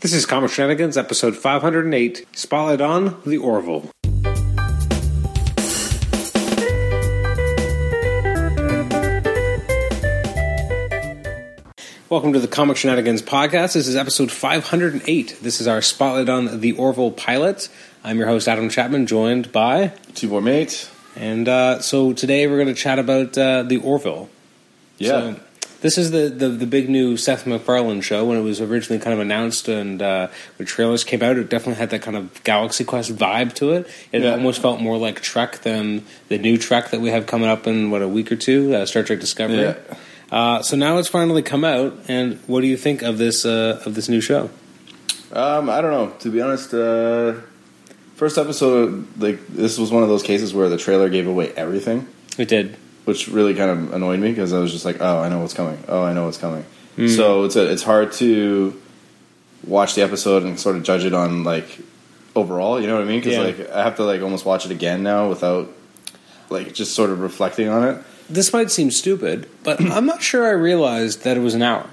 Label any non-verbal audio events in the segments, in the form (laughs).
This is Comic Shenanigans, episode 508, Spotlight on the Orville. Welcome to the Comic Shenanigans podcast. This is episode 508. This is our Spotlight on the Orville pilot. I'm your host, Adam Chapman, joined by. Two more mates. And uh, so today we're going to chat about uh, the Orville. Yeah. So, this is the, the, the big new Seth MacFarlane show. When it was originally kind of announced and uh, when trailers came out, it definitely had that kind of Galaxy Quest vibe to it. It Yeah. almost felt more like Trek than the new Trek that we have coming up in, what, a week or two? Uh, Star Trek Discovery. Yeah. Uh, so now it's finally come out, and what do you think of this uh, of this new show? Um, I don't know. To be honest, uh, first episode, like this was one of those cases where the trailer gave away everything, It did. Which really kind of annoyed me because I was just like, "Oh, I know what's coming. Oh, I know what's coming." Hmm. So it's a, it's hard to watch the episode and sort of judge it on like overall. You know what I mean? Because Yeah. like I have to like almost watch it again now without like just sort of reflecting on it. This might seem stupid, but (clears throat) I'm not sure I realized that it was an hour.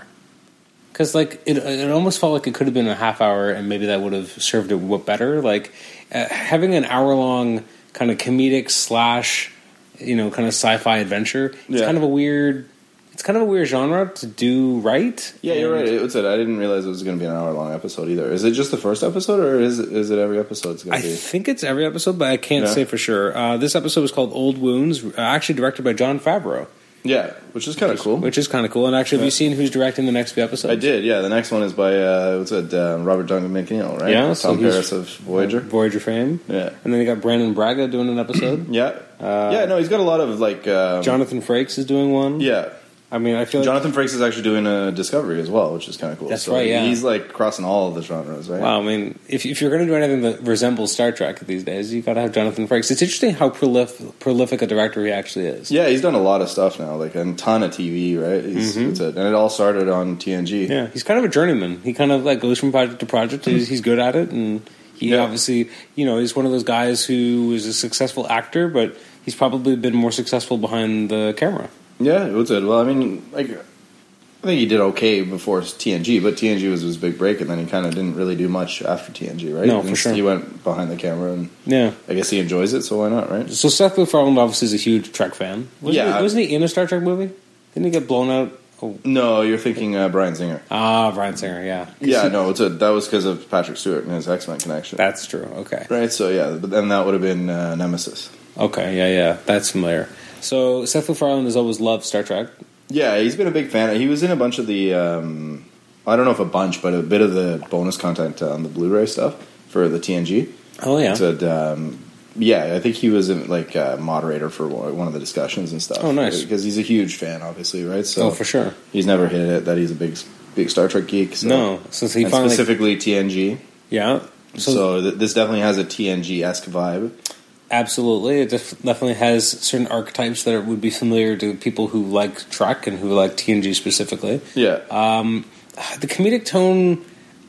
Because like it, it almost felt like it could have been a half hour, and maybe that would have served it better. Like uh, having an hour long kind of comedic slash, you know, kind of sci-fi adventure. It's Yeah. kind of a weird. It's kind of a weird genre to do right. Yeah, you're right. It was it. I didn't realize it was going to be an hour long episode either. Is it just the first episode, or is it, is it every episode? It's going I to be. think it's every episode, but I can't Yeah. say for sure. Uh, this episode was called "Old Wounds," uh, actually directed by Jon Favreau, Yeah, which is kind of cool. which is kind of cool. And actually, have you seen who's directing the next few episodes? I did. Yeah, the next one is by uh, what's it? Uh, Robert Duncan McNeil, right? Yeah, so Tom he's- Paris of Voyager. Voyager fame. Yeah, And then you got Brannon Braga doing an episode. (clears throat) yeah, yeah. No, he's got a lot of like. Um, Jonathan Frakes is doing one. Yeah, I mean, I feel like Jonathan Frakes is actually doing a Discovery as well, which is kind of cool. That's So right, yeah. he's like crossing all of the genres, right? wow. I mean, if, if you're going to do anything that resembles Star Trek these days, you got to have Jonathan Frakes. It's interesting how prolif- prolific a director he actually is. Yeah, he's done a lot of stuff now, like a ton of TV, right? It's a, and it all started on TNG. Mm-hmm. Yeah, he's kind of a journeyman. He kind of like goes from project to project. He's, he's good at it, and he Yeah. obviously, you know, he's one of those guys who is a successful actor, but he's probably been more successful behind the camera. Yeah, it was it. Well, I mean, like, I think he did okay before TNG, but TNG was his big break, and then he kind of didn't really do much after TNG, right? No, for sure. He went behind the camera, and Yeah. I guess he enjoys it, so why not, right? So Seth MacFarlane obviously is a huge Trek fan. Wasn't Yeah. he, wasn't he in a Star Trek movie? Didn't he get blown out? Oh, No, you're thinking uh, Bryan Singer. ah, Bryan Singer. Yeah, Yeah, no, it's a, that was because of Patrick Stewart and his X Men connection, that's true. Okay, right? So yeah, but then that would have been uh, Nemesis. okay, yeah, yeah, that's familiar. So Seth MacFarlane has always loved Star Trek. Yeah, he's been a big fan. He was in a bunch of the, um, I don't know if a bunch, but a bit of the bonus content on the Blu-ray stuff for the TNG. Oh yeah, Said, um, yeah, I think he was in, like a moderator for one of the discussions and stuff. Oh, nice. Because he's a huge fan, obviously, right? So oh for sure. he's never hit it that he's a big big Star Trek geek. So. No, since he and finally, specifically TNG. yeah. So, So, th- this definitely has a TNG esque vibe. absolutely, it def- definitely has certain archetypes that would be familiar to people who like Trek and who like TNG specifically. Yeah, Um, the comedic tone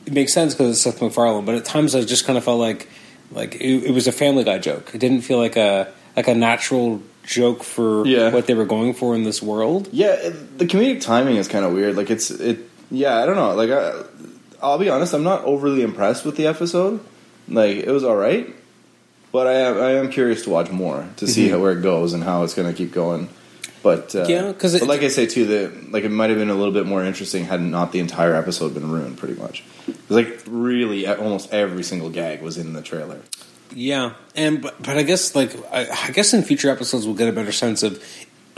it makes sense because it's Seth MacFarlane, but at times I just kind of felt like like it, it was a Family Guy joke. It didn't feel like a like a natural joke for Yeah. what they were going for in this world. yeah. It, the comedic timing is kind of weird. Like it's it. Yeah, I don't know. Like I, I'll be honest, I'm not overly impressed with the episode. Like it was all right, but I am I am curious to watch more to see Mhm. how, where it goes and how it's going to keep going. But uh, Yeah, 'cause it- but like I say too, the like it might have been a little bit more interesting had not the entire episode been ruined. Pretty much, like really almost every single gag was in the trailer. Yeah, and but, but I guess like I, I guess in future episodes we'll get a better sense of. (coughs)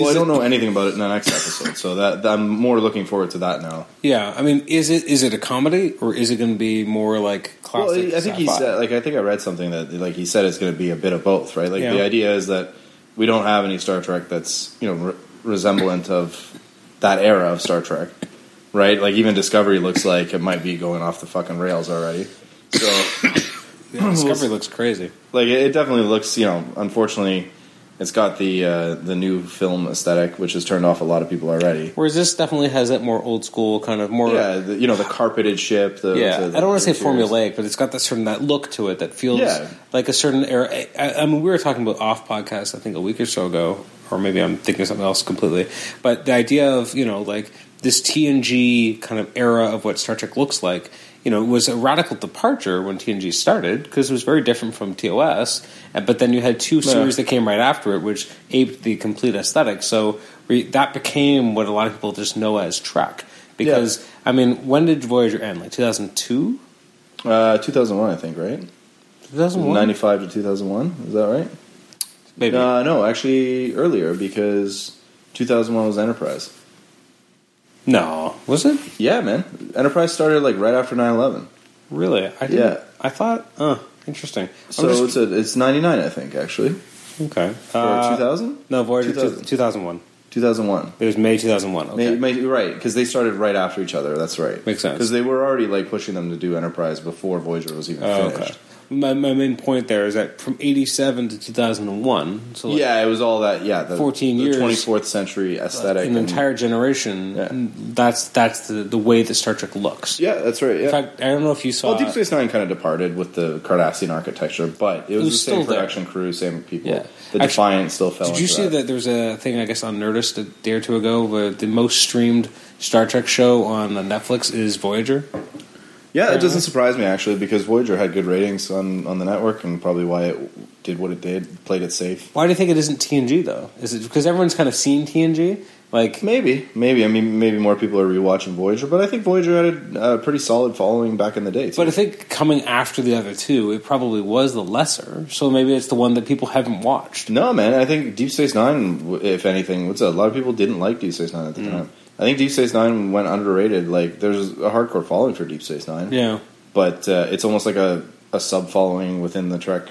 well, I don't it- know anything about it in the next episode, so that I'm more looking forward to that now. Yeah, I mean, is it is it a comedy or is it going to be more like Well, classic? I think he sci-fi? said, like, I think I read something that, like, he said it's going to be a bit of both, right? Like, Yeah. the idea is that we don't have any Star Trek that's, you know, re- resemblant of that era of Star Trek, right? Like, even Discovery looks like it might be going off the fucking rails already. So, (coughs) Yeah, Discovery looks crazy. like, it, it definitely looks, you know, unfortunately, it's got the uh, the new film aesthetic, which has turned off a lot of people already. Whereas this definitely has that more old school kind of more. Yeah, the, you know, the carpeted ship. The, Yeah, the- I don't want to say the interiors. formulaic, but it's got that certain that look to it that feels Yeah. like a certain era. I, I mean, we were talking about off podcast, I think a week or so ago, or maybe I'm thinking of something else completely. But the idea of you know like this TNG kind of era of what Star Trek looks like you know, it was a radical departure when TNG started because it was very different from TOS. and- But then you had two series that came right after it, which aped the complete aesthetic. So re- that became what a lot of people just know as Trek. Because I mean, when did Voyager end? Like two thousand two, Uh, 2001, I think, right? two thousand one, 95 to 2001. Is that right? maybe. Uh, no, actually earlier because 2001 was Enterprise. No, was it Yeah, man. Enterprise started like right after 9/11. really? I didn't, Yeah. I thought. Uh, interesting. I'm So just- it's a, it's 99, I think, actually. okay. Uh, 2000? No, Voyager 2000. two thousand one. 2001. It was May two thousand one. Okay. May, may, right, because they started right after each other. That's right. Makes sense. Because they were already like pushing them to do Enterprise before Voyager was even Oh, finished. My, my main point there is that from 87 to 2001, so like Yeah, it was all that. Yeah, the 14 the years. 24th century aesthetic. an and- entire generation, Yeah. that's that's the, the way that Star Trek looks. yeah, that's right. Yeah. In fact, I don't know if you saw. well, Deep Space Nine kind of departed with the Cardassian architecture, but it was, was the same still there. production crew, same people. Yeah. The Actually, Defiant still fell. Did you see that there was a thing, I guess, on Nerdist a day or two ago, where the most streamed Star Trek show on Netflix is Voyager? Yeah, it doesn't surprise me actually because Voyager had good ratings on, on the network and probably why it did what it did, played it safe. Why do you think it isn't TNG, though? Is it because everyone's kind of seen TNG? Like, Maybe, maybe. I mean, maybe more people are rewatching Voyager, but I think Voyager had a, a pretty solid following back in the day. Too. but I think coming after the other two, it probably was the lesser. So maybe it's the one that people haven't watched. no, man, I think Deep Space Nine, w- if anything, what's a lot of people didn't like Deep Space Nine at the Mm. time. I think Deep Space Nine went underrated. Like, there's a hardcore following for Deep Space Nine. Yeah. but uh, it's almost like a, a sub following within the Trek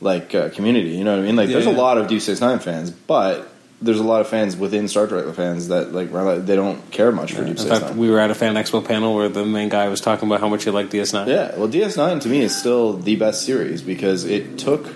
like uh, community. You know what I mean? Like, Mm. Yeah, there's a lot of Deep Space Nine fans, but there's a lot of fans within Star Trek fans that like they don't care much for In Deep Space fact, Nine. we were at a fan expo panel where the main guy was talking about how much he liked DS9. yeah, well, DS9 to me is still the best series because it took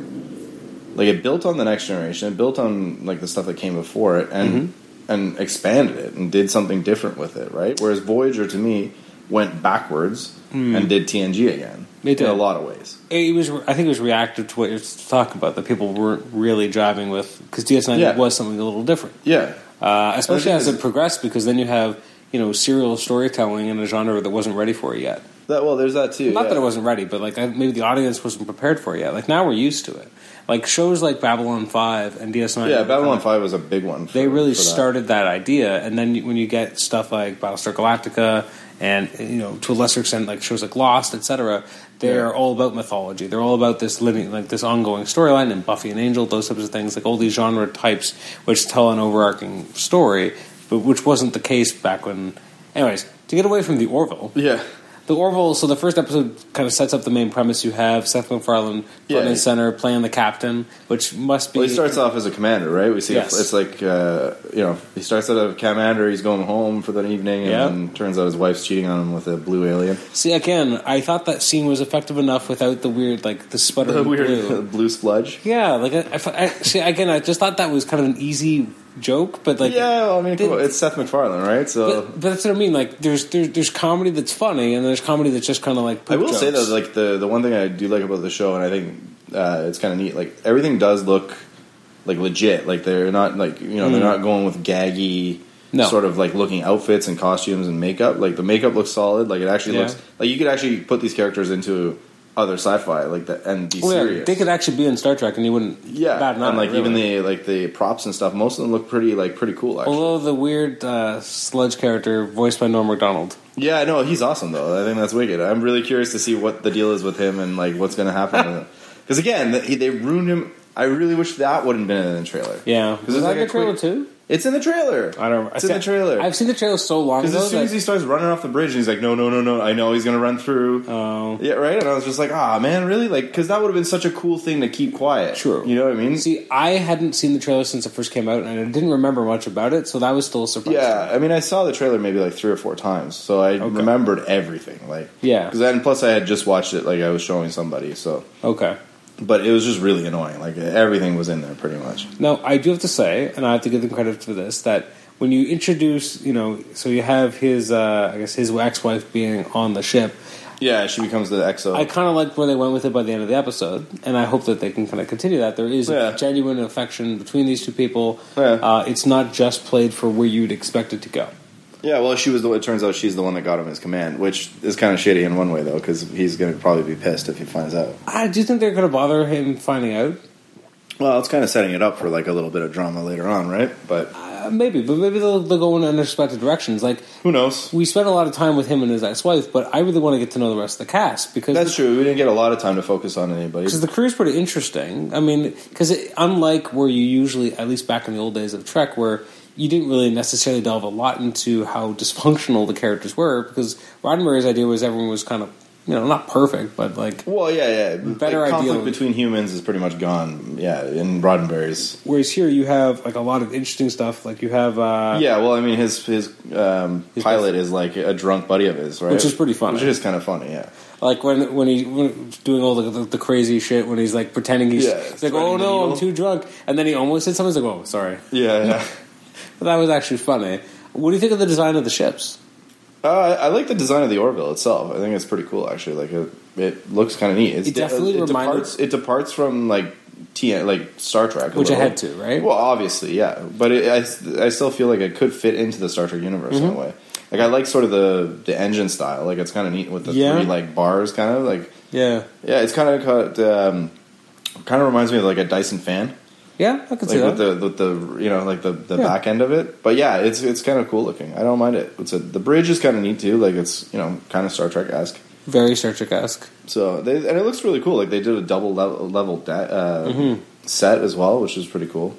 like it built on the next generation, it built on like the stuff that came before it, and Mm-hmm. And expanded it and did something different with it. Right, whereas Voyager to me went backwards and did TNG again Mm. It in a lot of ways. It was. I think it was reactive to what you're talking about. That people weren't really driving with because DS9 Yeah. was something a little different, Yeah, uh, especially as it progressed. Because then you have you know serial storytelling in a genre that wasn't ready for it yet. That well, there's that too. Not yeah. that it wasn't ready, but like I, maybe the audience wasn't prepared for it yet. Like now we're used to it. Like shows like Babylon Five and DS9. Yeah, Babylon Five was a big one. For, they really that. started that idea, and then when you get stuff like Battlestar Galactica, and you know to a lesser extent like shows like Lost, etc., they Yeah. all about mythology. They're all about this living, like this ongoing storyline, and Buffy and Angel, those types of things, like all these genre types which tell an overarching story, but which wasn't the case back when. Anyways, to get away from the Orville, Yeah, the Orville. So the first episode kind of sets up the main premise. You have Seth MacFarlane front Yeah. and center playing the captain, which must be. well, he starts off as a commander, right? We see Yes. it's like uh, you know he starts out as a commander. He's going home for the evening, and Yeah. then turns out his wife's cheating on him with a blue alien. See again, I thought that scene was effective enough without the weird, like the sputtering (laughs) The weird blue. (laughs) blue, sludge. Yeah, like I, I, I- see again, I just thought that was kind of an easy joke, but like yeah, well, I mean, come it's Seth MacFarlane, right? So but, but that's what I mean. Like there's there's there's comedy that's funny, and there's comedy that's just kind of like. I will say jokes. though, like the the one thing I do like about the show, and I think uh, it's kind of neat. Like everything does look like legit. Like they're not like you know they're not going with gaggy. Mm. No. Sort of like looking outfits and costumes and makeup. Like the makeup looks solid. Like it actually Yeah. looks like you could actually put these characters into other sci-fi like that and be Well, yeah, serious. they could actually be in Star Trek, and you wouldn't. yeah, an and like even the like the props and stuff. Most of them look pretty like pretty cool. Actually, Although the weird uh, sludge character voiced by Norm Macdonald. yeah, I know he's awesome though. I think that's wicked. I'm really curious to see what the deal is with him and like what's going to happen. (laughs) Because again, the, he, they ruined him. I really wish that wouldn't been in the trailer. Yeah, because that like the a trailer quick- too? It's in the trailer. I don't. remember. It's in the trailer. I've seen the trailer so long Because ago. as soon as he starts running off the bridge, and he's like, "No, no, no, no! I know he's going to run through." Oh. yeah, right. And I was just like, "Ah, man, really?" Like, because that would have been such a cool thing to keep quiet. True. You know what I mean? See, I hadn't seen the trailer since it first came out, and I didn't remember much about it, so that was still a surprise. to Yeah, me. I mean, I saw the trailer maybe like three or four times, so I remembered everything. Like, Yeah. because then plus I had just watched it, like I was showing somebody. So, Okay. But it was just really annoying. Like everything was in there pretty much. Now, I do have to say, and I have to give them credit for this, that when you introduce, you know, so you have his, uh, I guess, his ex-wife being on the ship. Yeah, she becomes the EXO. I kind of like where they went with it by the end of the episode, and I hope that they can kind of continue that. There is Yeah. genuine affection between these two people. Yeah. Uh, it's not just played for where you'd expect it to go. Yeah, well, she was the. It turns out she's the one that got him his command, which is kind of shitty in one way though, because he's going to probably be pissed if he finds out. I do you think they're going to bother him finding out? Well, it's kind of setting it up for like a little bit of drama later on, right? But Uh, maybe, but maybe they'll, they'll go in unexpected directions. Like who knows? we spent a lot of time with him and his ex-wife, but I really want to get to know the rest of the cast because That's true. We didn't get a lot of time to focus on anybody. because the crew is pretty interesting. I mean, because unlike where you usually, at least back in the old days of Trek, where you didn't really necessarily delve a lot into how dysfunctional the characters were, because Roddenberry's idea was everyone was kind of you know not perfect, but like Well, yeah, yeah. Better like, conflict ideal. between humans is pretty much gone. Yeah, in Roddenberry's. whereas here you have like a lot of interesting stuff. Like you have uh, Yeah, well, I mean, his his um, His pilot is like a drunk buddy of his, right? Which is pretty funny. Which is kind of funny, yeah. Like when when he when doing all the, the, the crazy shit when he's like pretending he's, Yeah, he's like oh no I'm too drunk and then he almost said something he's like oh sorry Yeah, yeah. (laughs) that was actually funny. What do you think of the design of the ships? Uh, I I like the design of the Orville itself. I think it's pretty cool, actually. Like it, it looks kind of neat. It's It definitely it reminded- departs. It departs from like T like Star Trek, a Which it little. had to, right? Well, obviously, yeah. But it, I, I still feel like it could fit into the Star Trek universe Mm-hmm. in a way. Like I like sort of the the engine style. Like it's kind of neat with the Yeah. three like bars, kind of like Yeah, yeah. It's kind of um, kind of reminds me of like a Dyson fan. Yeah, I could see like that. with the with the you know like the, the Yeah. back end of it. But yeah, it's it's kind of cool looking. I don't mind it. It's a, the bridge is kind of neat too. Like it's you know kind of Star Trek esque. Very Star Trek esque. So they and it looks really cool. Like they did a double level, level da- uh, Mm-hmm. set as well, which is pretty cool.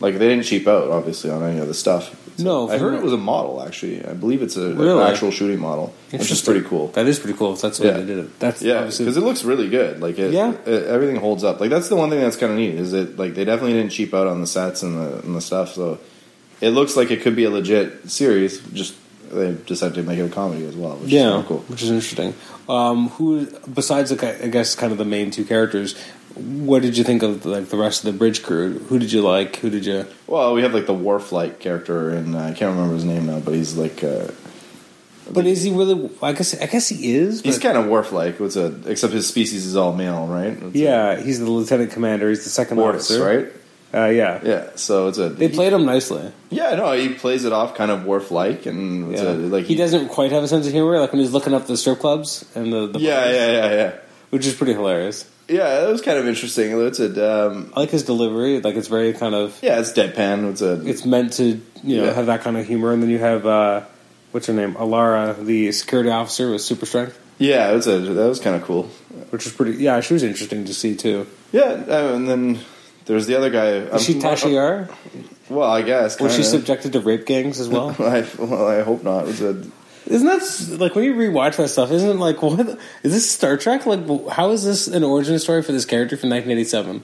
Like they didn't cheap out obviously on any of the stuff. No, I heard it was a model actually. I believe it's a, Really? an actual shooting model, which is pretty cool. That is pretty cool. If that's the way they did it. That's Yeah, because it looks really good. Like, it, Yeah. it- everything holds up. Like, that's the one thing that's kind of neat is it like they definitely didn't cheap out on the sets and the and the stuff. So it looks like it could be a legit series. Just they decided to make it a comedy as well, which is yeah, of cool. which is interesting. Um, who besides the, I guess kind of the main two characters? What did you think of like the rest of the bridge crew? Who did you like? Who did you? Well, we have like the Worf-like character, and uh, I can't remember his name now, but he's like uh, But is he really? I guess I guess he is. he's kind of Worf-like. What's a except his species is all male, right? It's a yeah, he's the lieutenant commander. He's the second Bortus, officer, right? Uh, yeah. Yeah, so it's a They played him nicely. Yeah, no, he plays it off kind of Worf-like, and it's Yeah. a, like he doesn't quite have a sense of humor, like when he's looking up the strip clubs and the, the Yeah, bars, yeah, yeah, yeah. which is pretty hilarious. Yeah, that was kind of interesting. It's a um, I like his delivery; like it's very kind of yeah, it's deadpan. It's a it's meant to you know Yeah. have that kind of humor. And then you have uh, what's her name, Alara, the security officer with super strength, yeah, it was a that was kind of cool. which was pretty. Yeah, she was interesting to see too. Yeah, uh, and then there's the other guy. Was she Tasha Yar? Well, I guess. Was she subjected to rape gangs as well? (laughs) I, well, I hope not. It was a, Isn't that like when you rewatch that stuff? Isn't it like (laughs) what is this Star Trek? Like how is this an origin story for this character from 1987?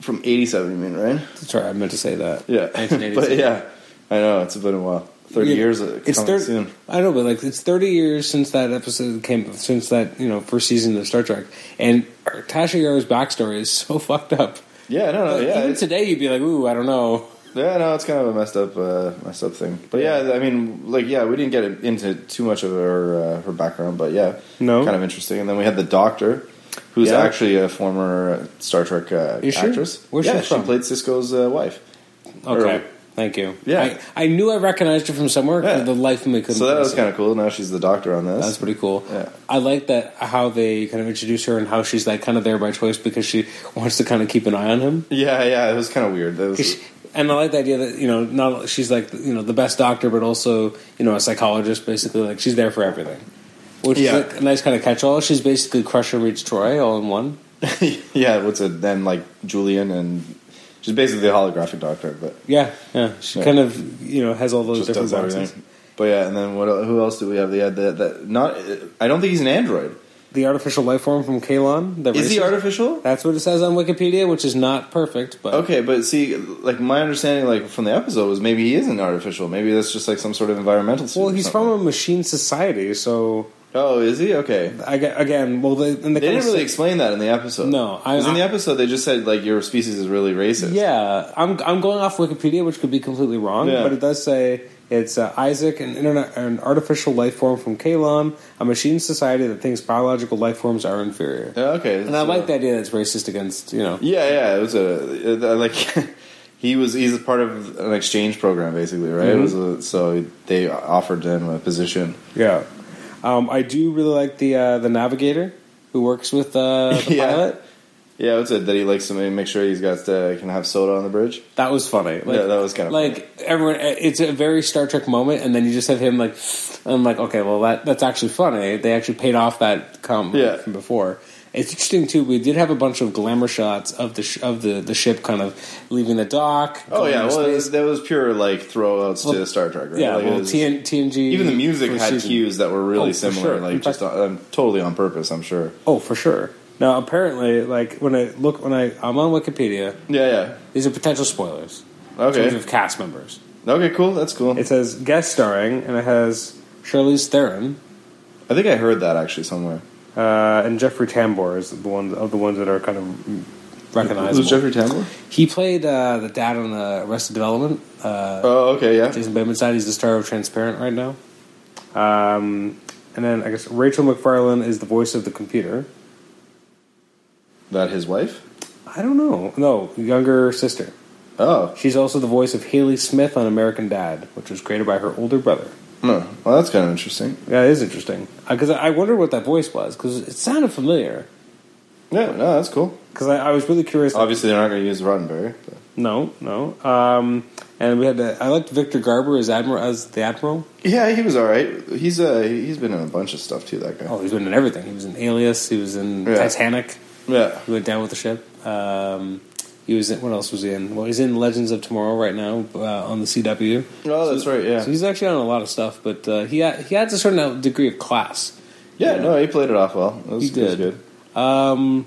from '87, you mean, right? Sorry, I meant to say that. Yeah, 1987. but yeah, I know it's been a while. Thirty Yeah, years. uh, It's thirty. soon. I know, but like it's thirty years since that episode came, since that you know first season of Star Trek, and Tasha Yar's backstory is so (laughs) fucked up. Yeah, no, no, Like, yeah, even today, you'd be like, "Ooh, I don't know." Yeah, no, it's kind of a messed up, uh, messed up thing. But yeah, I mean, like, yeah, we didn't get into too much of her uh, her background, but yeah, No. kind of interesting. And then we had the Doctor, who's Yeah. actually a former Star Trek uh, she? actress. Where's yeah, she from? played Sisko's uh, wife. Okay, Or- thank you. Yeah. I, I knew I recognized her from somewhere. Yeah. The life of me couldn't. So that was kind of cool. Now she's the Doctor on this. That's pretty cool. Yeah. I like that how they kind of introduce her and how she's like kind of there by choice because she wants to kind of keep an eye on him. yeah, yeah, it was kind of weird. That was, she- and I like the idea that you know not she's like you know the best doctor, but also you know a psychologist. Basically, like she's there for everything, which Yeah. is like a nice kind of catch-all. She's basically Crusher meets Troi all in one. (laughs) yeah, what's it? Then like Julian and she's basically the holographic Doctor, but Yeah, yeah. She Yeah. kind of you know has all those just different does boxes. everything. But yeah, and then what? el- Who else do we have? They had that. that not. I don't think he's an android. The artificial life form from Kaylon. The Is he racist- artificial? That's what it says on Wikipedia, which is not perfect, but Okay, but see, like my understanding, like from the episode, was maybe he isn't artificial. Maybe that's just like some sort of environmental. suit well, or he's something. from a machine society, so Oh, is he? Okay. I again, well, they, and they, They didn't really say- explain that in the episode. No, I- in the episode they just said like your species is really racist. Yeah, I'm I'm going off Wikipedia, which could be completely wrong, Yeah. but it does say it's uh, Isaac, an internet, an artificial life form from Kaylon, a machine society that thinks biological life forms are inferior. Yeah, okay. And I like the idea that it's racist against you know. Yeah, yeah. It was a uh, like. (laughs) He was he's a part of an exchange program, basically, right? Mm-hmm. It was a, so they offered him a position. Yeah, um, I do really like the uh, the navigator who works with uh, (laughs) the Yeah. pilot. Yeah, what's it that he likes to make sure he's got uh, can have soda on the bridge? That was funny. Like, Yeah, that was kinda like everyone. It's a very Star Trek moment, and then you just have him like. I'm like, okay, well that that's actually funny. They actually paid off that comment Yeah. from before. It's interesting too. We did have a bunch of glamour shots of the sh- of the, the ship kind of leaving the dock. Oh yeah, well was, that was pure like throwouts Well, to Star Trek, right? yeah. Like, well, was- TN, TNG even the music had season. cues that were really Oh, similar, sure. like In just fact- um, totally on purpose. I'm sure. Oh, for sure. Now, apparently, like when I look when I I'm on Wikipedia, Yeah, yeah. these are potential spoilers. yeah. In terms Okay. of cast members. Okay, cool. That's cool. It says guest starring, and it has Charlize Theron I think I heard that actually somewhere. Uh, and Jeffrey Tambor is the one of the ones that are kind of recognizable. Who's Jeffrey Tambor? He played uh, the dad on uh, Arrested Development. Uh, Oh, okay, yeah. Jason Bateman's dad. He's the star of Transparent right now. Um, and then I guess Rachael MacFarlane is the voice of the computer. That his wife? I don't know. No, younger sister. Oh, She's also the voice of Hayley Smith on American Dad, which was created by her older brother. No. Well, that's kind of interesting. Yeah, it is interesting because I wonder what that voice was because it sounded familiar. Yeah, no, that's cool. Because I, I was really curious. Obviously, they're not going to use Roddenberry. But. No, no. Um, and we had the, I liked Victor Garber as admiral as the admiral. Yeah, he was all right. He's uh, he's been in a bunch of stuff too. That guy. Oh, he's been in everything. He was in Alias. He was in Yeah. Titanic. Yeah. He went down with the ship. Um, he was in, what else was he in? Well, he's in Legends of Tomorrow right now uh, on the CW. Oh, that's right. Yeah. So he's actually on a lot of stuff, but uh, he had, he adds a certain degree of class. yeah. Yeah. No, he played it off well. It was, He it did. good. Um,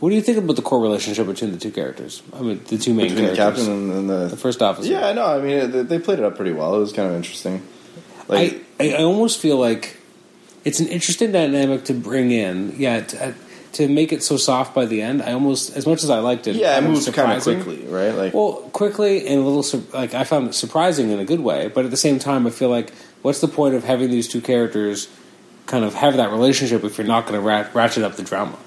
what do you think about the core relationship between the two characters? I mean, the two main Between the characters. captain and, and the the. first officer. Yeah, no, I mean they played it up pretty well. It was kind of interesting. Like, I, I almost feel like it's an interesting dynamic to bring in. Yeah, to, to make it so soft by the end. I almost, as much as I liked it, yeah, it moved kind of quickly, right? Like, Well, quickly and a little sur- like I found it surprising in a good way, but at the same time, I feel like what's the point of having these two characters kind of have that relationship if you're not going to rat- ratchet up the drama?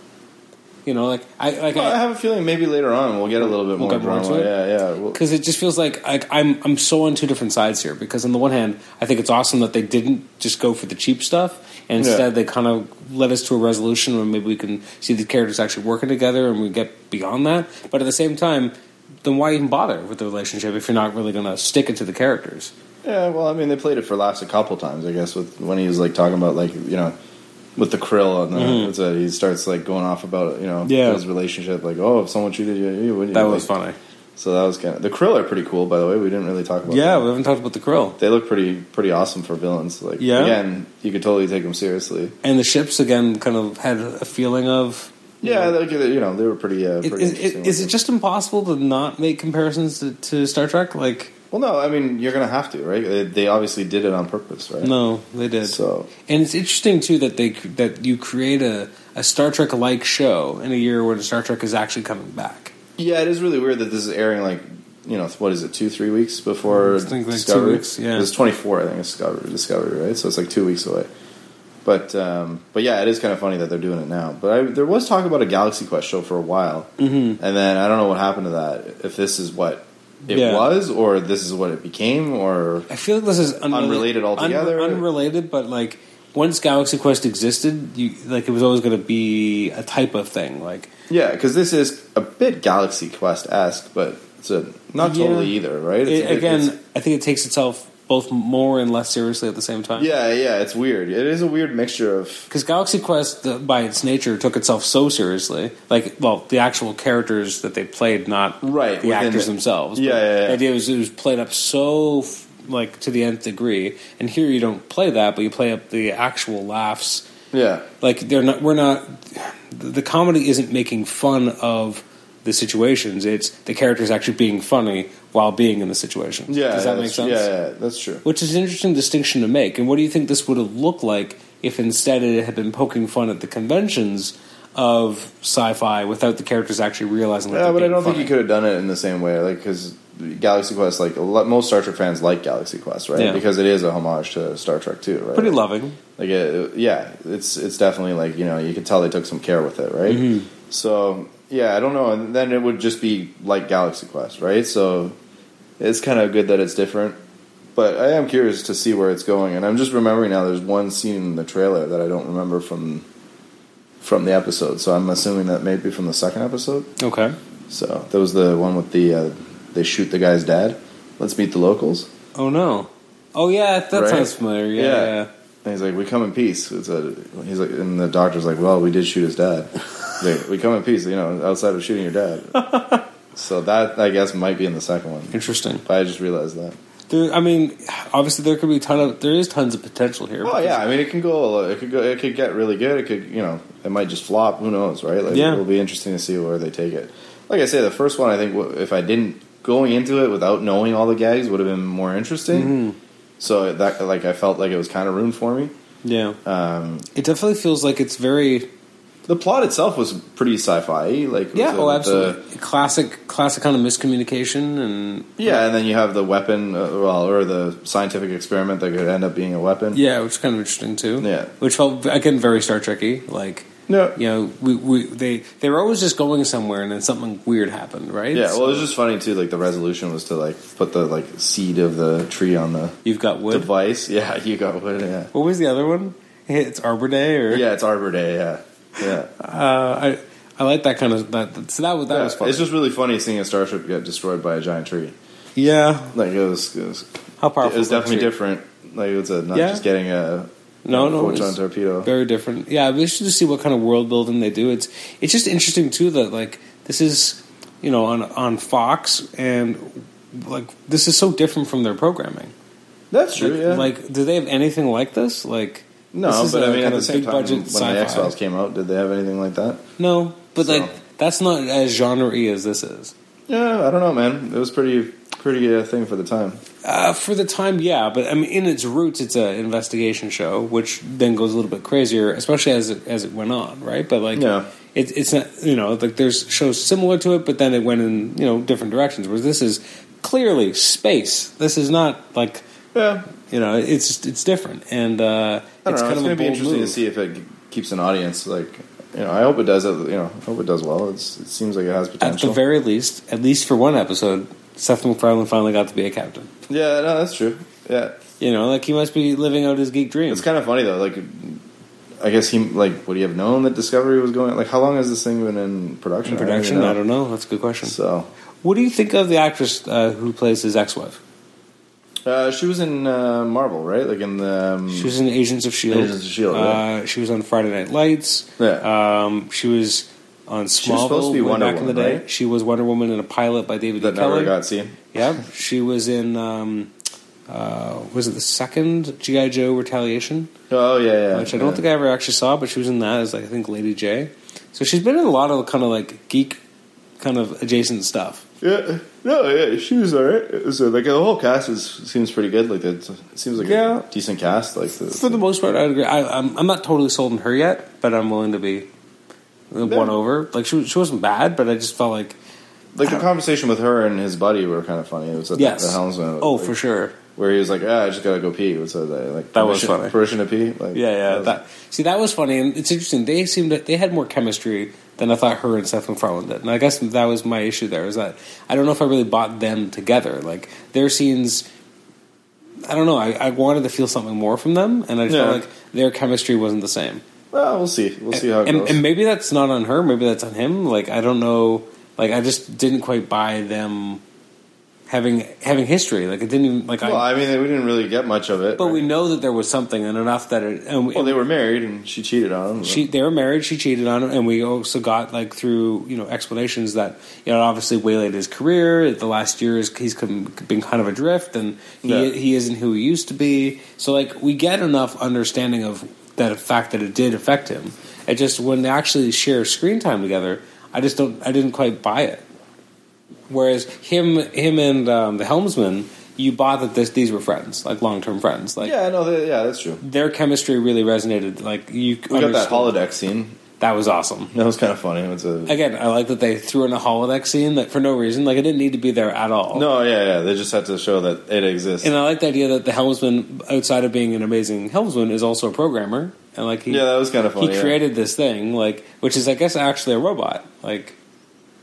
You know, like I like well, I I, have a feeling maybe later on we'll get a little bit We'll more more into it? Yeah, yeah. Well, because it just feels like like I'm I'm so on two different sides here. Because on the one hand, I think it's awesome that they didn't just go for the cheap stuff, and Yeah. instead they kind of led us to a resolution where maybe we can see the characters actually working together and we get beyond that. But at the same time, then why even bother with the relationship if you're not really going to stick it to the characters? Yeah, well, I mean, they played it for laughs a couple times, I guess, with when he was like talking about like you know, with the krill and the, Mhm. what's that, he starts like going off about you know Yeah. his relationship, like oh, if someone treated you, you would That was funny. So that was kind of the krill are pretty cool, by the way. We didn't really talk about. Yeah, them. we haven't talked about the krill they look pretty pretty awesome for villains. Like Yeah. again, you could totally take them seriously. and the ships again. Kind of had a feeling of Yeah, like, you know, they were pretty. Uh, Is, pretty is it just impossible to not make comparisons to, to Star Trek? Like, Well, no, I mean you're gonna have to, right? They, obviously did it on purpose, right? no, they did. So And it's interesting too that they that you create a, a Star Trek like show in a year when Star Trek is actually coming back. yeah, it is really weird that this is airing like you know what is it two three weeks before I think like two Discovery? weeks, yeah. it's 24 I think it's Discovery, Discovery, right? So it's like two weeks away. But um, but yeah, it is kind of funny that they're doing it now. But I, there was talk about a Galaxy Quest show for a while, Mm-hmm. and then I don't know what happened to that. If this is what it Yeah. was, or this is what it became, or I feel like this is unrela- Unrelated altogether? unrelated, but like once Galaxy Quest existed, you like it was always going to be a type of thing. Like yeah, because this is a bit Galaxy Quest esque, but it's a not Yeah. totally either, right? It's it, again, I think it takes itself both more and less seriously at the same time. yeah, yeah, it's weird. It is a weird mixture of Because Galaxy Quest, the, by its nature, took itself so seriously. Like, well, the actual characters that they played, not Right, the actors the- themselves. Yeah, But yeah, yeah. The idea was it was played up so like to the nth degree, and here you don't play that, but you play up the actual laughs. yeah. Like they're not. We're not. The comedy isn't making fun of the situations. It's the characters actually being funny while being in the situation. Yeah, Does that yeah, make sense? Yeah, yeah, that's true. Which is an interesting distinction to make. And what do you think this would have looked like if instead it had been poking fun at the conventions of sci-fi without the characters actually realizing. That Yeah, but I don't think you could have done it in the same way, like because Galaxy Quest, like lot, most Star Trek fans like Galaxy Quest, right? Yeah. Because it is a homage to Star Trek too, right? Pretty loving. Like, it, yeah, it's it's definitely like you know you could tell they took some care with it, right? Mm-hmm. So yeah, I don't know, and then it would just be like Galaxy Quest, right? So it's kind of good that it's different, but I am curious to see where it's going, and I'm just remembering now. There's one scene in the trailer that I don't remember from from the episode, so I'm assuming that maybe from the second episode. Okay. So that was the one with the uh, they shoot the guy's dad. Let's meet the locals. Oh no. Oh yeah, that Right? sounds familiar. Yeah. Yeah. yeah. And he's like, "We come in peace." It's a, he's like, and the doctor's like, "Well, we did shoot his dad. Like, we come in peace, you know, outside of shooting your dad." (laughs) so that I guess might be in the second one. Interesting. But I just realized that. There, I mean, obviously there could be a ton of there is tons of potential here. Oh yeah, I mean, it can go. It could go. It could get really good. It could, you know, it might just flop. Who knows, right? Like, Yeah. it'll be interesting to see where they take it. Like I say, the first one, I think, if I didn't going into it without knowing all the gags, would have been more interesting. Mm-hmm. So that, like, I felt like it was kind of ruined for me. Yeah. Um, It definitely feels like it's very the plot itself was pretty sci-fi. Like, yeah. Oh, the- absolutely. classic, classic kind of miscommunication and Yeah, and then you have the weapon, uh, well, or the scientific experiment that could end up being a weapon. yeah, which is kind of interesting too. Yeah. Which felt again very Star Trekky. Like No. you know, we, we they they were always just going somewhere and then something weird happened, right? Yeah, So well, it was just funny too. Like the resolution was to like put the like seed of the tree on the you've got wood. device. Yeah, (laughs) you got wood. Yeah, What was the other one? It's Arbor Day, or yeah, it's Arbor Day. Yeah, yeah. Uh, I I like that kind of that. So that was that Yeah, was fun. It's just really funny seeing a starship get destroyed by a giant tree. yeah. Like it was, it was, How powerful? it was definitely tree? different. Like it was a, not Yeah. just getting a No, no, photon it's torpedo. very different. Yeah, we should just to see what kind of world building they do. It's it's just interesting too that like this is you know on on Fox and like this is so different from their programming. That's true. Like, yeah. like do they have anything like this? Like no, but a I mean, at the same time, when the sci-fi. X Files came out, did they have anything like that? No, but So- like that's not as genre-y as this is. Yeah, I don't know, man. It was pretty pretty uh, thing for the time. Uh, for the time, yeah, but I mean, in its roots, it's an investigation show, which then goes a little bit crazier, especially as it, as it went on, right? But like, Yeah. it, it's not, you know, like there's shows similar to it, but then it went in you know different directions. Whereas this is clearly space. This is not like Yeah, you know, it's it's different, and uh, it's know. kind It's of going a to be interesting move. to see if it keeps an audience. Like, you know, I hope it does. You know, I hope it does well. It's, it seems like it has potential. At the very least, at least for one episode, Seth MacFarlane finally got to be a captain. yeah, no, that's true. Yeah, You know, like he must be living out his geek dream. it's kind of funny though. Like, I guess he like would he have known that Discovery was going? Like, how long has this thing been in production? in production. I don't know. That's a good question. So, What do you think of the actress uh, who plays his ex-wife? uh, she was in uh, Marvel, right? Like in the um, She was in Agents of Shield. Agents of S.H.I.E.L.D., Uh, she was on Friday Night Lights. Yeah. Um, she was on Smallville She was supposed to be Wonder back in the Woman, day. right? She was Wonder Woman in a pilot by David that. Kelley. never got seen. Yeah, she was in. Um, uh, was it the second GI Joe Retaliation? Oh yeah, yeah. which I don't yeah. think I ever actually saw, but she was in that as like I think Lady Jaye. So she's been in a lot of kind of like geek, kind of adjacent stuff. Yeah, no, yeah, she was alright. So like the whole cast is seems pretty good. Like it, it seems like Yeah. a decent cast. Like the, For the most part, I agree. I, I'm, I'm not totally sold on her yet, but I'm willing to be won over. Like she, she wasn't bad, but I just felt like like the conversation with her and his buddy were kind of funny. It was at yes, the, the helmsman. oh like, for sure. Where he was like, "Ah, I just gotta go pee." Was that like That was funny. Permission to pee? Like, Yeah, yeah. was- That see, that was funny, and it's interesting. They seemed to, they had more chemistry than I thought her and Seth MacFarlane did, and I guess that was my issue. There is that I don't know if I really bought them together. Like their scenes, I don't know. I, I wanted to feel something more from them, and I just Yeah. felt like their chemistry wasn't the same. Well, we'll see. We'll see how it and, goes. and maybe that's not on her. Maybe that's on him. Like I don't know. Like I just didn't quite buy them having having history. Like it didn't even like well, I. I mean, we didn't really get much of it. But right? we know that there was something, and enough that it. And, well, they were married, and she cheated on him. she they were married. She cheated on him, and we also got like through you know explanations that you know obviously waylaid his career. The last year is he's come, been kind of adrift, and he Yeah. he isn't who he used to be. So like we get enough understanding of that fact that it did affect him. It just when they actually share screen time together, I just don't I didn't quite buy it. Whereas him him and um, the helmsman, you bought that this these were friends, like long term friends, like yeah, no, they, yeah, that's true. their chemistry really resonated. Like you, We got that holodeck scene. That was awesome. That was kind of funny. It's a, Again, I like that they threw in a holodeck scene that for no reason, like it didn't need to be there at all. no, yeah, yeah. They just had to show that it exists. And I like the idea that the helmsman, outside of being an amazing helmsman, is also a programmer. And like he, yeah, that was kind of funny. he yeah. created this thing, like which is, I guess, actually a robot. Like,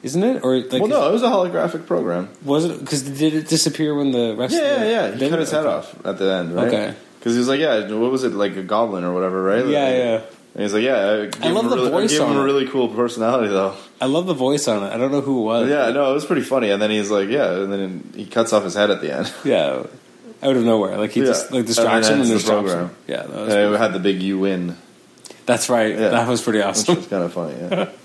isn't it? Or like, Well, no, it was a holographic program. was it? Because did it disappear when the rest? Yeah, of the, yeah, yeah. He did cut it? his head Okay. off at the end, right? Okay. Because he was like, yeah, what was it, like a goblin or whatever, right? Yeah, Like- yeah. And he's like, yeah, I, gave love him the a really, I voice gave him a it. really cool personality, though. I love the voice on it. I don't know who it was. Yeah, no, it was pretty funny. And then he's like, yeah, and then he cuts off his head at the end. (laughs) yeah. Out of nowhere, like he Yeah. just like And distracts then him and distracts program. him. Yeah, that was And it had the big "you win," that's right. Yeah. That was pretty which awesome. was kind of funny. Yeah. (laughs)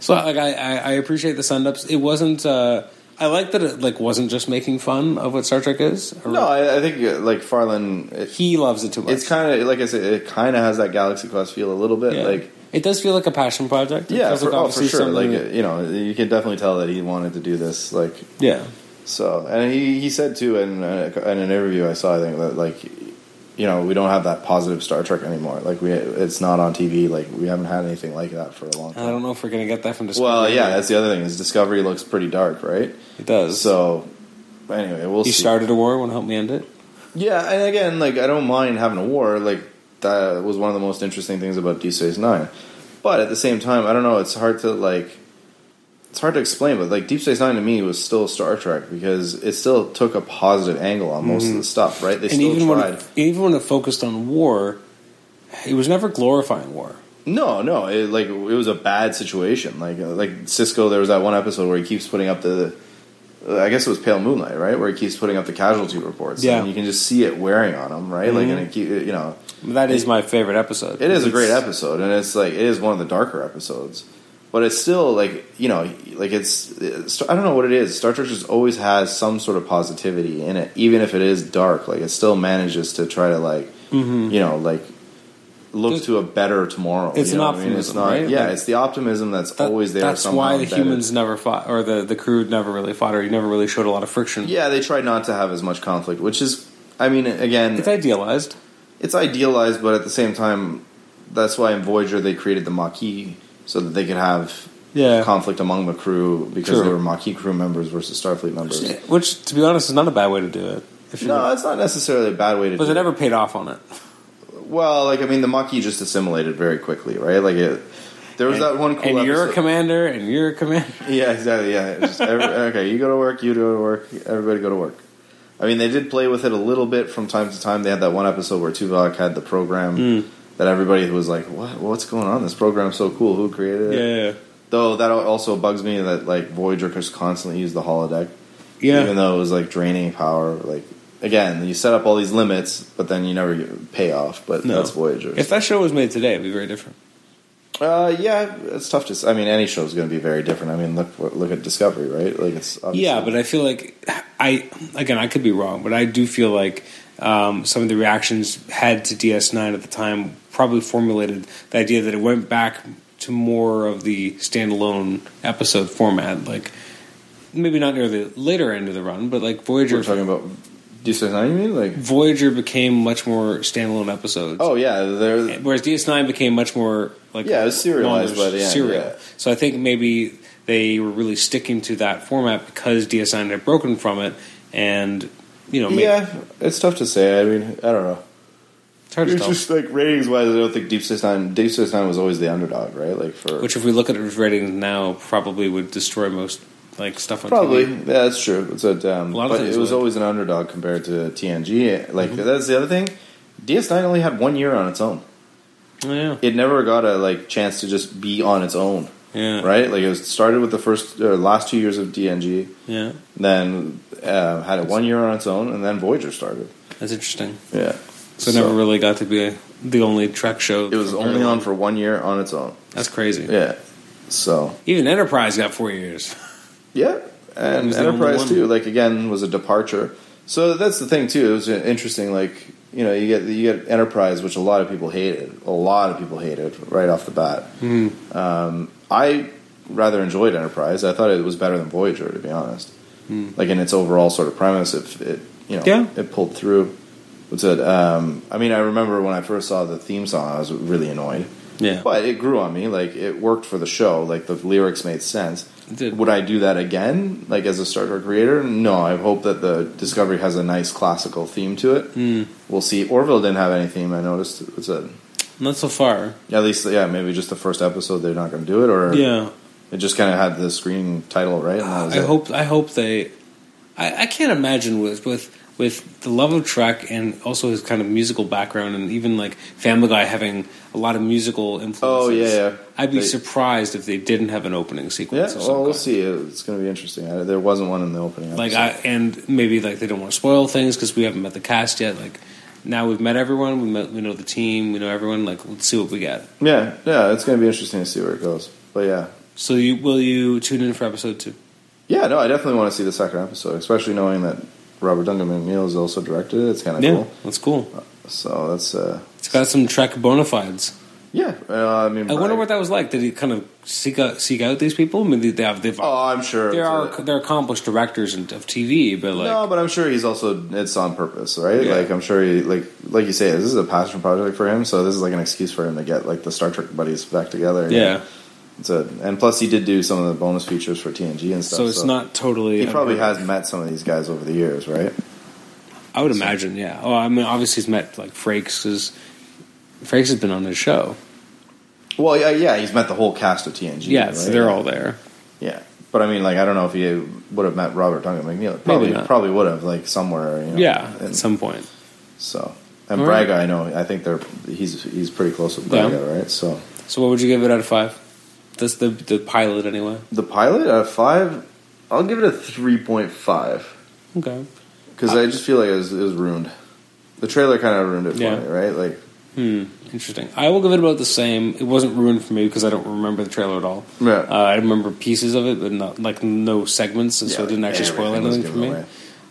So like I, I, I appreciate the send ups. It wasn't. Uh, I like that it like wasn't just making fun of what Star Trek is. Or- no, I, I think uh, like Farland, it, he loves it too much. it's kind of like I said, it kind of has that Galaxy Quest feel a little bit. yeah. Like, it does feel like a passion project. It yeah, for, like oh, for sure. Like something- you know, you can definitely tell that he wanted to do this. Like, yeah, So, and he, he said too in, uh, in an interview I saw, I think that like, you know, we don't have that positive Star Trek anymore. Like we, it's not on TV. Like we haven't had anything like that for a long time. I don't know if we're gonna get that from Discovery. Well, yeah, that's the other thing is Discovery looks pretty dark, right? it does. So, anyway, we'll he see. started a war. Want to help me end it? Yeah, and again, like I don't mind having a war. Like that was one of the most interesting things about Deep Space Nine. But at the same time, I don't know. It's hard to like. It's hard to explain, but like Deep Space Nine to me was still Star Trek because it still took a positive angle on most of the stuff, right? They Mm-hmm. and still even when tried. it, even when it focused on war, it was never glorifying war. No, no, it, like it was a bad situation. Like uh, like Sisko, there was that one episode where he keeps putting up the. uh, I guess it was Pale Moonlight, right? Where he keeps putting up the casualty reports. Yeah. and you can just see it wearing on him, right? Like, and it keep, you know, That is my favorite episode. It is a great episode, and it's like it is one of the darker episodes. But it's still like you know, like it's, it's I don't know what it is. Star Trek just always has some sort of positivity in it, even if it is dark. Like it still manages to try to like you know like look to a better tomorrow. Mm-hmm. It's an what I mean? It's not. right? Yeah, Like- it's the optimism that's That- always there. That's why the embedded. humans never fought, or the the crew never really fought, or you never really showed a lot of friction. Yeah, they tried not to have as much conflict, which is, I mean, again, It's idealized. it's idealized, but at the same time, that's why in Voyager they created the Maquis so that they could have Yeah. conflict among the crew because True. they were Maquis crew members versus Starfleet members. Which, to be honest, is not a bad way to do it. No, it's not necessarily a bad way to but do it. never paid off on it. Well, like I mean, the Maquis just assimilated very quickly, right? Like it. There was that one cool and you're a commander, and you're a commander. (laughs) Yeah, exactly. Yeah. Just every, (laughs) okay, you go to work, you go to work, everybody go to work. I mean, they did play with it a little bit from time to time. They had that one episode where Tuvok had the program Hmm. That everybody was like, "What? What's going on? This program's so cool. Who created it?" Yeah, Though that also bugs me that like Voyager just constantly used the holodeck, yeah. even though it was like draining power. Like again, you set up all these limits, but then you never get payoff. But No. that's Voyager. If that show was made today, it'd be very different. Uh, yeah, it's tough to. I mean, any show is going to be very different. I mean, look look at Discovery, right? Like it's obviously- Yeah, but I feel like I again I could be wrong, but I do feel like um, some of the reactions had to DS9 at the time probably formulated the idea that it went back to more of the standalone episode format, like maybe not near the later end of the run, but like Voyager. we're talking about DS9, You mean like? Voyager became much more standalone episodes. Oh yeah, Whereas DS9 became much more like Yeah, it was serialized by the end, serial. yeah. So I think maybe they were really sticking to that format because DS9 had broken from it, and you know, yeah. It's tough to say. I mean, I don't know. it's hard to It's tell. just like ratings wise, I don't think Deep Space Nine. Deep Space Nine was always the underdog, right? Like for Which, if we look at its ratings now, probably would destroy most like stuff on probably TV. yeah, that's true. It's a, um, A lot of but it was would. always an underdog compared to TNG. Like Mm-hmm. that's the other thing. DS9 only had one year on its own. Oh, yeah, It never got a like chance to just be on its own, yeah, right? Like it was started with the first uh, last two years of TNG, yeah. then uh, had it one year on its own, and then Voyager started. That's interesting. Yeah, So, it never really got to be the only Trek show. It was only on for one year on its own. That's crazy. Yeah. So Even Enterprise got four years. yeah, and was the only Enterprise too. Like again, was a departure. So that's the thing too. It was interesting. Like you know, you get you get Enterprise, which a lot of people hated. A lot of people hated right off the bat. Mm-hmm. Um, I rather enjoyed Enterprise. I thought it was better than Voyager, to be honest. Like in its overall sort of premise, it, it you know Hmm. Yeah. it pulled through. What's it? Um, I mean, I remember when I first saw the theme song, I was really annoyed. Yeah. But it grew on me. Like it worked for the show. Like the lyrics made sense. It did. Would I do that again? Like as a Star Trek creator? No. I hope that the Discovery has a nice classical theme to it. Mm. We'll see. Orville didn't have any theme. I noticed. It's a Not so far. at least yeah maybe just the first episode they're not going to do it or Yeah. it just kind of had the screen title right. And that was I it. hope I hope they. I, I can't imagine with with with the love of Trek and also his kind of musical background and even like Family Guy having a lot of musical influences. Oh, yeah, yeah. I'd be They- surprised if they didn't have an opening sequence. some Well, we'll kind. see. It's going to be interesting. I, there wasn't one in the opening. Like. I and maybe like they don't want to spoil things because we haven't met the cast yet. Like now we've met everyone. We met, we know the team. We know everyone. Like let's see what we get. yeah, yeah. It's going to be interesting to see where it goes. But yeah, So you will you tune in for episode two? Yeah, no, I definitely want to see the second episode, especially knowing that Robert Duncan McNeil has also directed it. It's kind of Yeah, cool. that's cool. So that's uh, It's got some Trek bona fides. Yeah. Uh, I mean, I wonder what that was like. Did he kind of seek out seek out these people? I mean, they have they've Oh, I'm sure they are a- they're accomplished directors and- of TV, but like no, but I'm sure he's also it's on purpose, right? Yeah. Like I'm sure he like like you say, this is a passion project for him. So this is like an excuse for him to get like the Star Trek buddies back together. yeah. It's a, and plus he did do some of the bonus features for TNG and stuff. So it's not totally. He probably has met some of these guys over the years, right? I would imagine, yeah. Oh, I mean, obviously he's met like Frakes because Frakes has been on his show. Well, yeah, yeah, he's met the whole cast of TNG. Yeah, right? so they're all there. Yeah, but I mean, like, I don't know if he would have met Robert Duncan McNeil. Probably, probably would have, like, somewhere. You know, Yeah, and at some point. so, and All right. Braga, I know. I think they're he's he's pretty close with Yeah. Braga, right? So, So what would you give it out of five? That's the the pilot anyway. the pilot at a five, I'll give it a three point five Okay. because I just feel like it was, it was ruined. The trailer kind of ruined it for Yeah. me, right? Like, Hmm. Interesting. I will give it about the same. It wasn't ruined for me because I don't remember the trailer at all. Yeah. Uh, I remember pieces of it, but not like no segments, and so it didn't actually spoil anything for me.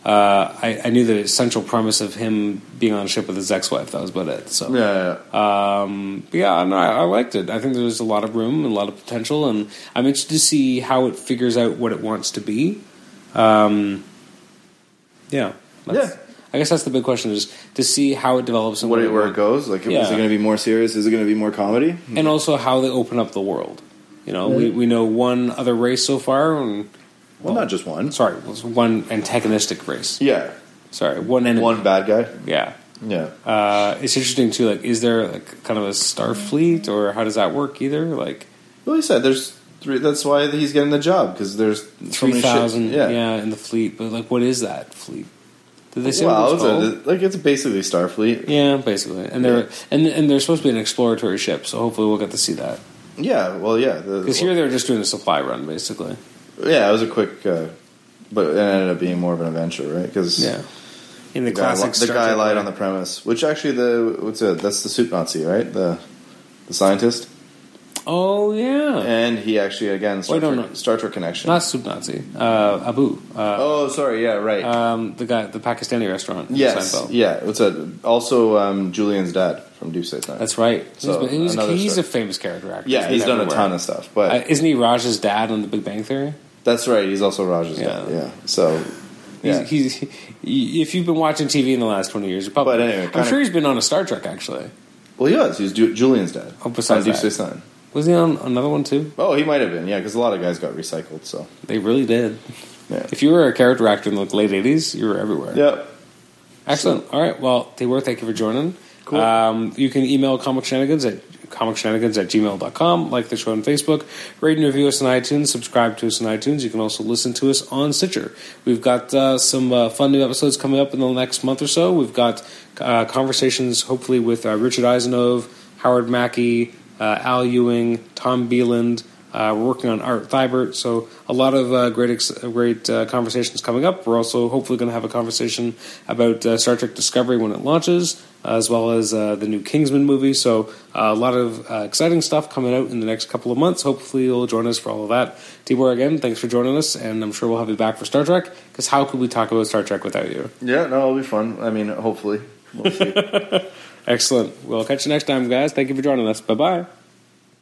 Uh, I, I knew the essential premise of him being on a ship with his ex-wife. That was about it. So Yeah, yeah. Um, but yeah, no, I, I liked it. I think there's a lot of room and a lot of potential, and I'm interested to see how it figures out what it wants to be. Um, yeah, Yeah. I guess that's the big question: is to see how it develops and What what it, where it goes? Like, is it going to be more serious? Is it going to be more comedy? and also how they open up the world. You know, we, we know one other race so far, and Well, not just one. sorry, one antagonistic race. Yeah, Sorry, one enemy. one bad guy. yeah. Yeah. Uh, it's interesting too. Like, is there like kind of a Starfleet, or how does that work? Either like Well, he said there's three. That's why he's getting the job because there's so three ships. Yeah. yeah. in the fleet. But like, what is that fleet? Did they say Well, what it's it's a, like it's basically Starfleet. yeah, basically, and they're Yeah. and and they're supposed to be an exploratory ship. So hopefully, we'll get to see that. Yeah. Well, yeah. the- Because here they're just doing a supply run, basically. yeah, it was a quick, uh, but it ended up being more of an adventure, right? Because Yeah, in the, the guy, classic, the guy lied way. on the premise. Which actually, the what's it? That's the suit Nazi, right? The the scientist, Oh yeah, and he actually again Star, Wait, no, Trek, no. Star Trek connection. not Soup Nazi. Uh, Abu. Uh, oh, sorry. Yeah, right. um, the guy, the Pakistani restaurant. yes. Seinfeld. Yeah. What's that? Also, um, Julian's dad from Deep Space Nine. That's right. So, he's he's, he's a famous character actor. yeah, he's been done a ton of stuff, but Uh, isn't he Raj's dad on The Big Bang Theory? that's right. He's also Raj's Yeah. dad. Yeah. So. Yeah. He's, he's he, if you've been watching TV in the last twenty years, probably. But anyway, I'm sure he's been on a Star Trek actually. well, he was. He was Ju- Julian's dad. Oh, besides on Deep. Space Nine. Was he on another one too? Oh, he might have been. Yeah, because a lot of guys got recycled. So. They really did. Yeah. If you were a character actor in the late '80s, you were everywhere. Yep. Excellent. All right. Well, Tibor, thank you for joining. Cool. Um, you can email comic shenanigans at comicshenanigans at gmail.com, like the show on Facebook, rate and review us on iTunes, subscribe to us on iTunes. You can also listen to us on Stitcher. We've got uh, some uh, fun new episodes coming up in the next month or so. We've got uh, conversations, hopefully, with uh, Richard Isanove, Howard Mackie, uh, Al Ewing, Tom Beland. Uh, we're working on Art Thibert, so a lot of uh, great, ex- great uh, conversations coming up. We're also hopefully going to have a conversation about uh, Star Trek Discovery when it launches, as well as uh, the new Kingsman movie. So uh, a lot of uh, exciting stuff coming out in the next couple of months. Hopefully you'll join us for all of that. Tibor, again, thanks for joining us, and I'm sure we'll have you back for Star Trek. Because how could we talk about Star Trek without you? Yeah. No, it'll be fun. I mean, hopefully. We'll see. (laughs) Excellent. We'll catch you next time, guys. Thank you for joining us. Bye bye.